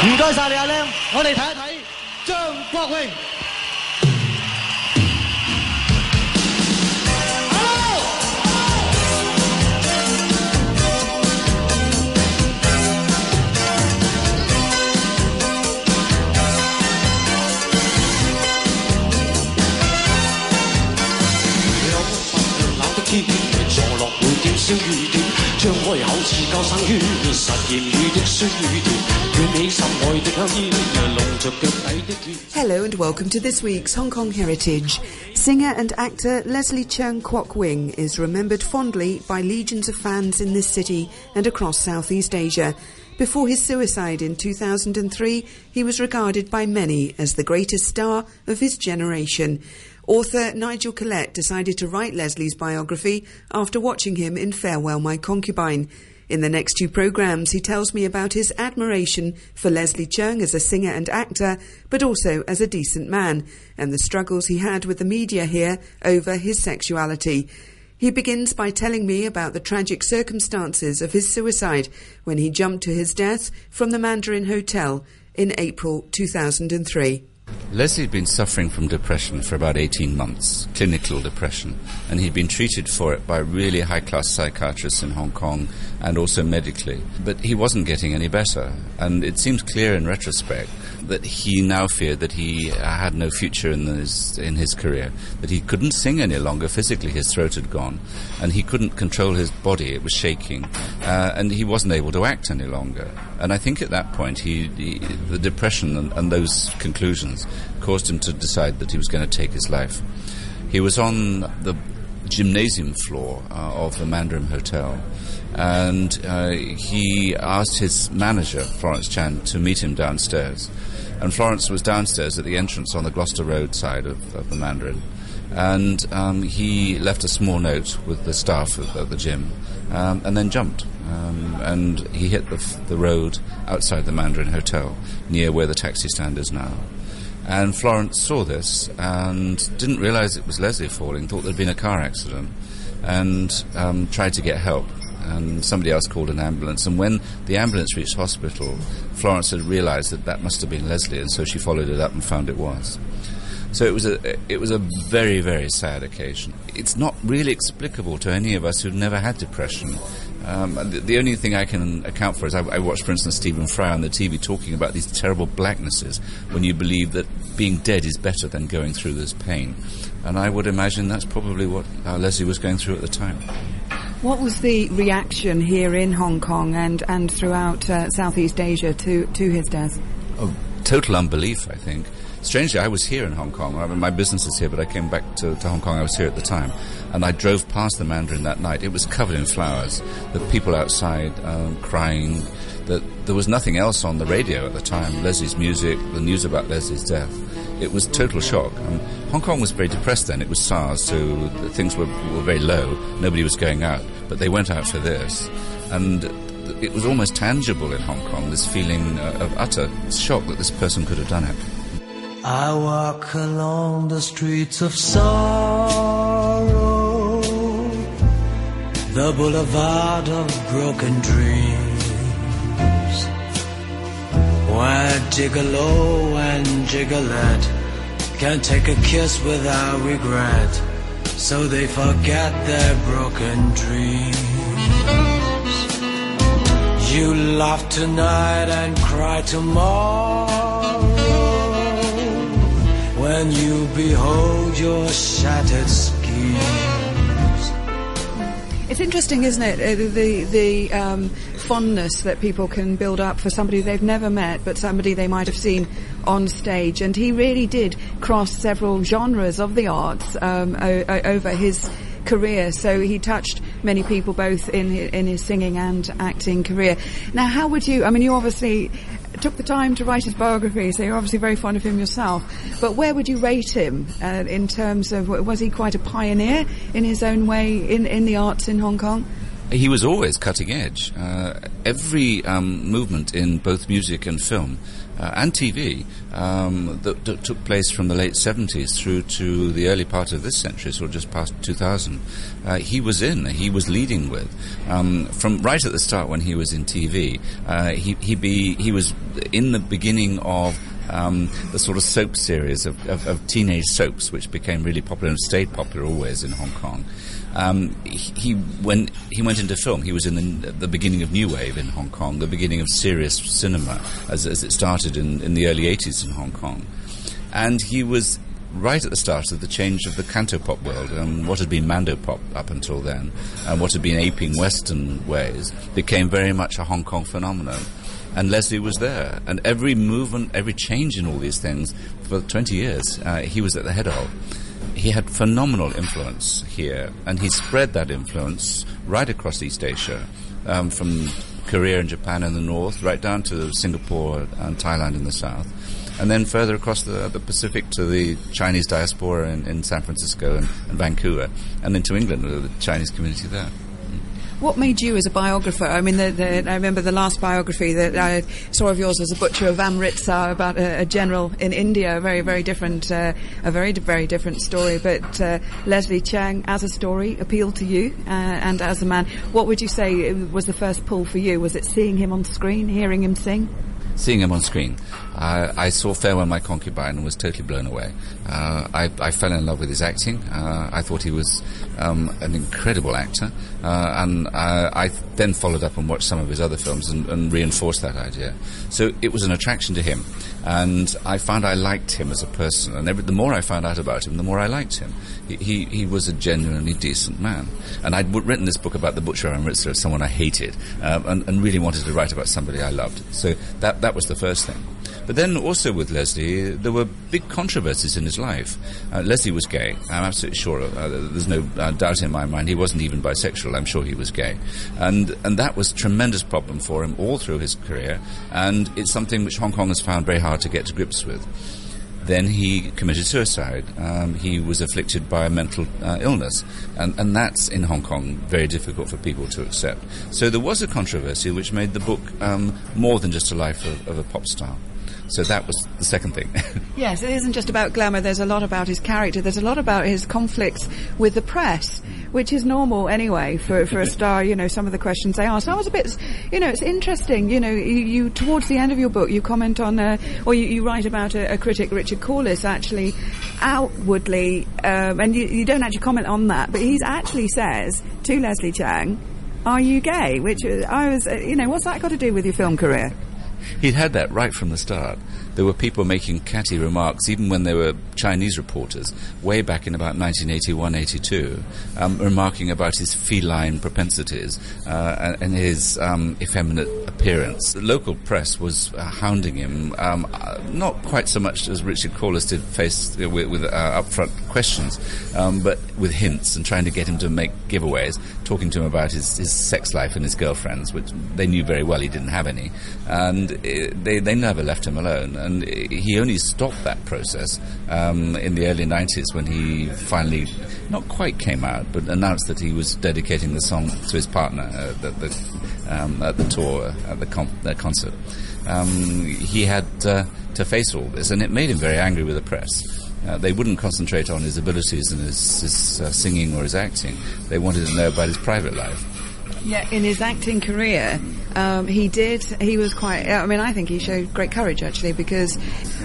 唔该晒你阿靓我哋睇一睇张国荣。点，张开口似交生圈，实验雨的书段，卷起心爱的香烟，笼着脚底的血。 Hello and welcome to this week's Hong Kong Heritage. Singer and actor Leslie Cheung Kwok Wing is remembered fondly by legions of fans in this city and across Southeast Asia. Before his suicide in 2003, he was regarded by many as the greatest star of his generation. Author Nigel Collett decided to write Leslie's biography after watching him in Farewell My Concubine. In the next two programs, he tells me about his admiration for Leslie Cheung as a singer and actor, but also as a decent man, and the struggles he had with the media here over his sexuality. He begins by telling me about the tragic circumstances of his suicide when he jumped to his death from the Mandarin Hotel in April 2003. Leslie had been suffering from depression for about 18 months, clinical depression, and he'd been treated for it by really high class psychiatrists in Hong Kong and also medically. But he wasn't getting any better, and it seems clear in retrospect that he now feared that he had no future in his, in his career, that he couldn't sing any longer physically, his throat had gone, and he couldn't control his body, it was shaking, uh, and he wasn't able to act any longer. And I think at that point, he, he the depression and, and those conclusions caused him to decide that he was going to take his life. He was on the gymnasium floor uh, of the Mandarin Hotel, and uh, he asked his manager, Florence Chan, to meet him downstairs. And Florence was downstairs at the entrance on the Gloucester Road side of, of the Mandarin. And um, he left a small note with the staff of, of the gym um, and then jumped. Um, and he hit the, the road outside the Mandarin Hotel, near where the taxi stand is now. And Florence saw this and didn't realize it was Leslie falling, thought there'd been a car accident, and um, tried to get help. And somebody else called an ambulance. And when the ambulance reached hospital, Florence had realized that that must have been Leslie, and so she followed it up and found it was. So it was a it was a very very sad occasion. It's not really explicable to any of us who've never had depression. Um, the, the only thing I can account for is I, I watched, for instance, Stephen Fry on the TV talking about these terrible blacknesses when you believe that being dead is better than going through this pain. And I would imagine that's probably what uh, Leslie was going through at the time. What was the reaction here in Hong Kong and, and throughout uh, Southeast Asia to, to his death? Oh, total unbelief, I think. Strangely, I was here in Hong Kong. I mean, my business is here, but I came back to, to Hong Kong. I was here at the time. And I drove past the Mandarin that night. It was covered in flowers. The people outside um, crying. That there was nothing else on the radio at the time. Leslie's music, the news about Leslie's death. It was total shock. Hong Kong was very depressed then. It was SARS, so things were, were very low. Nobody was going out. But they went out for this. And it was almost tangible in Hong Kong, this feeling uh, of utter shock that this person could have done it. I walk along the streets of sorrow, the boulevard of broken dreams, where gigolo and gigolette Can't take a kiss without regret, so they forget their broken dreams. You laugh tonight and cry tomorrow behold your shattered schemes. It's interesting, isn't it? uh, The the um, fondness that people can build up for somebody they've never met, but somebody they might have seen on stage. And he really did cross several genres of the arts um, o- o- over his career. So he touched many people both in in his singing and acting career. Now, how would you? I mean, you obviously took the time to write his biography, so you're obviously very fond of him yourself. But where would you rate him uh, in terms of was he quite a pioneer in his own way in in the arts in Hong Kong? He was always cutting edge. Uh, every um, movement in both music and film uh, and TV um, that, that, took place from the late 70s through to the early part of this century, so just past 2000, uh, he was in, he was leading with. Um, from right at the start when he was in TV, uh, he, he, be, he was in the beginning of um, the sort of soap series of, of, of, teenage soaps, which became really popular and stayed popular always in Hong Kong. Um, he when he went into film, he was in the, the, beginning of new wave in Hong Kong, the beginning of serious cinema as, as it started in, in the early 80s in Hong Kong, and he was right at the start of the change of the cantopop world and what had been mandopop up until then and what had been aping western ways became very much a hong kong phenomenon. And leslie was there. And every movement every change in all these things for 20 years uh, he was at the head of. He had phenomenal influence here, and he spread that influence right across East Asia, um, from Korea and Japan in the north, right down to Singapore and Thailand in the south, and then further across the, the Pacific to the Chinese diaspora in, in San Francisco and, and Vancouver, and then to England, the Chinese community there. What made you as a biographer? I mean, the, the, I remember the last biography that I saw of yours was a butcher of Amritsar about a, a general in India. A very, very different, uh, a very, very different story. But uh, Leslie Cheung, as a story, appealed to you, uh, and as a man, what would you say was the first pull for you? Was it seeing him on screen, hearing him sing? seeing him on screen. I saw Farewell My Concubine and was totally blown away. Uh, I, I, fell in love with his acting. Uh, I thought he was um, an incredible actor. Uh, and uh, I then followed up and watched some of his other films and, and, reinforced that idea. So it was an attraction to him. And I found I liked him as a person. And every, the more I found out about him, the more I liked him. He, he, he was a genuinely decent man. And I'd written this book about the butcher Amritsar as someone I hated um, and, and really wanted to write about somebody I loved. So that, that was the first thing. But then also with Leslie, there were big controversies in his life. Uh, Leslie was gay. I'm absolutely sure. Uh, there's no uh, doubt in my mind. He wasn't even bisexual. I'm sure he was gay, and and that was a tremendous problem for him all through his career. And it's something which Hong Kong has found very hard to get to grips with. Then he committed suicide. Um, he was afflicted by a mental uh, illness, and, and that's in Hong Kong very difficult for people to accept. So there was a controversy which made the book um, more than just a life of, of a pop star. So that was the second thing. yes, it isn't just about glamour. There's a lot about his character. There's a lot about his conflicts with the press, which is normal anyway for, for a star. You know, some of the questions they ask. I was a bit, you know, it's interesting. You know, you, you towards the end of your book, you comment on, uh, or you, you, write about a, a, critic, Richard Corliss, actually outwardly, um, and you, you don't actually comment on that, but he actually says to Leslie Cheung, "Are you gay?" Which uh, I was, uh, you know, what's that got to do with your film career? He'd had that right from the start. There were people making catty remarks, even when they were Chinese reporters, way back in about 1981 82, um, remarking about his feline propensities uh, and, and, his um, effeminate appearance. The local press was uh, hounding him, um, uh, not quite so much as Richard Corliss did, face uh, with, with uh, upfront questions, um, but with hints and trying to get him to make giveaways, talking to him about his, his sex life and his girlfriends, which they knew very well he didn't have any. And they, they never left him alone. And he only stopped that process um, in the early 90s when he finally, not quite came out, but announced that he was dedicating the song to his partner uh, the, um, at the tour, at the, the concert. Um, he had uh, to face all this, and it made him very angry with the press. Uh, they wouldn't concentrate on his abilities and his, his uh, singing or his acting. They wanted to know about his private life. Yeah, in his acting career, um, he did. He was quite. I mean, I think he showed great courage actually because,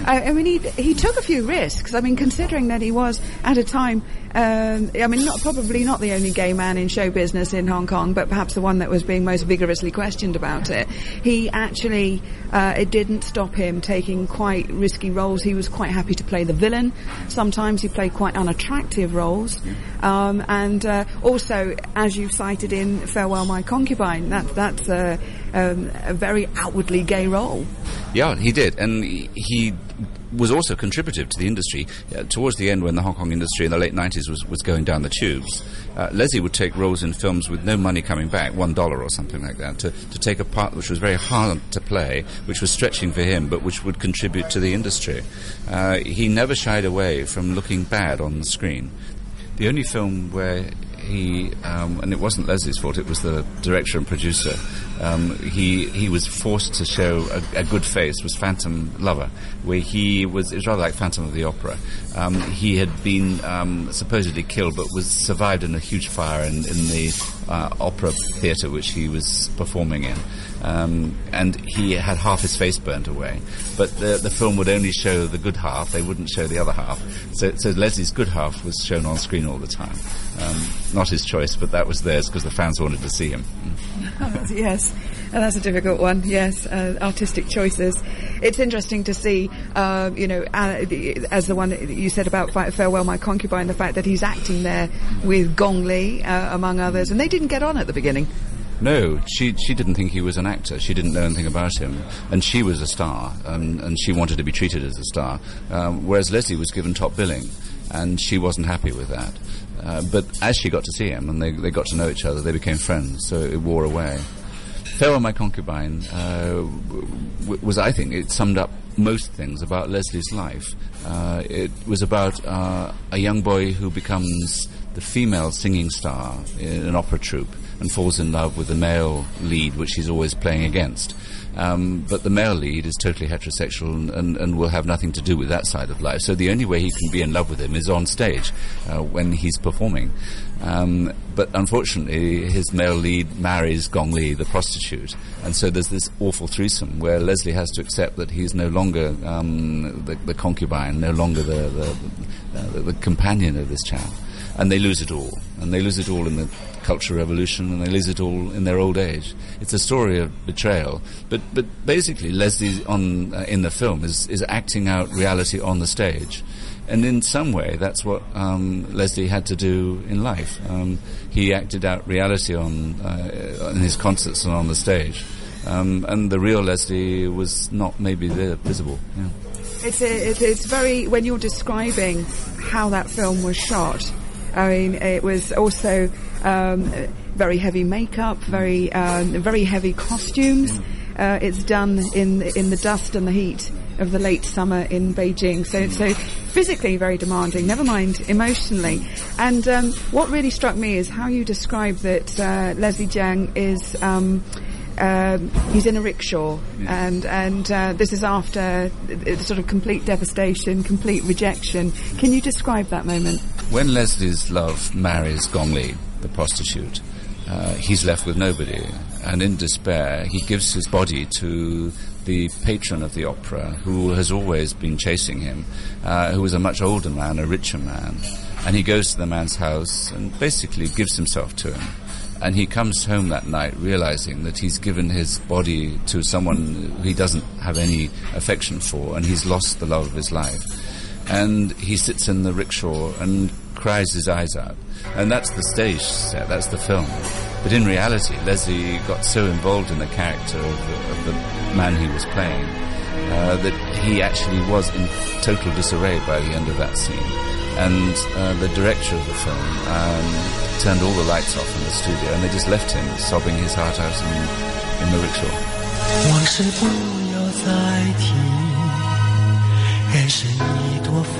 I, I mean, he he took a few risks. I mean, considering that he was at a time. Um, I mean, not probably not the only gay man in show business in Hong Kong, but perhaps the one that was being most vigorously questioned about it. He actually uh, it didn't stop him taking quite risky roles. He was quite happy to play the villain. Sometimes he played quite unattractive roles, um, and uh, also, as you cited in Farewell My Concubine, that that's. Uh, um, a very outwardly gay role. Yeah, he did, and he was also contributive to the industry. Uh, towards the end, when the Hong Kong industry in the late 90s was, was going down the tubes, uh, Leslie would take roles in films with no money coming back, one dollar or something like that, to, to take a part which was very hard to play, which was stretching for him, but which would contribute to the industry. Uh, he never shied away from looking bad on the screen. The only film where he um, and it wasn't Leslie's fault. It was the director and producer. Um, he he was forced to show a, a, good face. Was Phantom Lover, where he was it was rather like Phantom of the Opera. Um, he had been um, supposedly killed, but was survived in a huge fire in, in the uh, opera theatre which he was performing in. Um, and he had half his face burnt away. But the, the film would only show the good half; they wouldn't show the other half. So, so Leslie's good half was shown on screen all the time. Um, not his choice, but that was theirs because the fans wanted to see him. yes, and that's a difficult one. Yes, uh, artistic choices. It's interesting to see, uh, you know, uh, as the one that you said about Farewell My Concubine, the fact that he's acting there with Gong Li, uh, among others, and they didn't get on at the beginning. No, she she didn't think he was an actor. She didn't know anything about him, and she was a star, and, and she wanted to be treated as a star. Um, whereas Leslie was given top billing, and she wasn't happy with that. Uh, but as she got to see him and they, they got to know each other, they became friends. So it wore away. Farewell, My Concubine uh, w- was, I think, it summed up most things about Leslie's life. Uh, it was about uh, a young boy who becomes the female singing star in an opera troupe and falls in love with the male lead, which he's always playing against. Um, but the male lead is totally heterosexual and, and, and, will have nothing to do with that side of life. So the only way he can be in love with him is on stage uh, when he's performing. Um, but unfortunately, his male lead marries Gong Li, the prostitute, and so there's this awful threesome where Leslie has to accept that he's no longer um, the, the, concubine, no longer the, the, the companion of this chap and they lose it all. And they lose it all in the Cultural Revolution, and they lose it all in their old age. It's a story of betrayal. But but basically, Leslie on uh, in the film is is acting out reality on the stage. And in some way, that's what um, Leslie had to do in life. Um, he acted out reality on uh, in his concerts and on the stage, um, and the real Leslie was not maybe there visible. Yeah. It's, a, it's very when you're describing how that film was shot I mean, it was also um, very heavy makeup, very um, very heavy costumes. Uh, it's done in in the dust and the heat of the late summer in Beijing. So so physically very demanding. Never mind emotionally. And um, what really struck me is how you describe that uh, Leslie Jiang is. Um, um, he's in a rickshaw, and and uh, this is after sort of complete devastation, complete rejection. Can you describe that moment? When Leslie's love marries Gong Li, the prostitute, uh, he's left with nobody, and in despair, he gives his body to the patron of the opera, who has always been chasing him, uh, who is a much older man, a richer man, and he goes to the man's house and basically gives himself to him. And he comes home that night realizing that he's given his body to someone he doesn't have any affection for, and he's lost the love of his life. And he sits in the rickshaw and cries his eyes out. And that's the stage set, that's the film. But in reality, Leslie got so involved in the character of the, of the man he was playing uh, that he actually was in total disarray by the end of that scene. And uh, the director of the film um, turned all the lights off in the studio and they just left him sobbing his heart out in, in the rickshaw. 往事不要再提，人生一朵风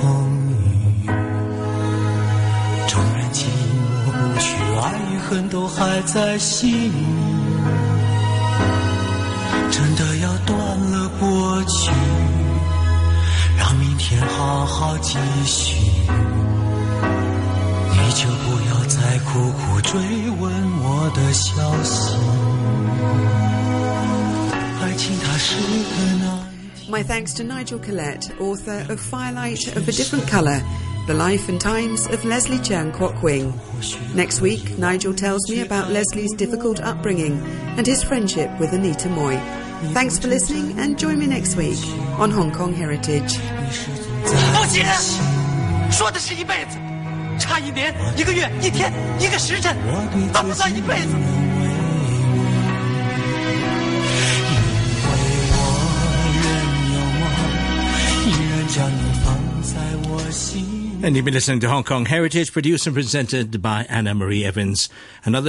爱与恨都还在心里， 真的要断了过去，让明天好好继续。你就不要再苦苦追问我的消息。爱情它是个难。My thanks to Nigel Collett, author of Firelight of a Different Colour. The Life and Times of Leslie Cheung Kwok Wing. Next week, Nigel tells me about Leslie's difficult upbringing and his friendship with Anita Mui. Thanks for listening and join me next week on Hong Kong Heritage. 父亲，说的是一辈子，差一年、一个月、一天、一个时辰，算不算一辈子？And you've been listening to Hong Kong Heritage, produced and presented by Anna Marie Evans. Another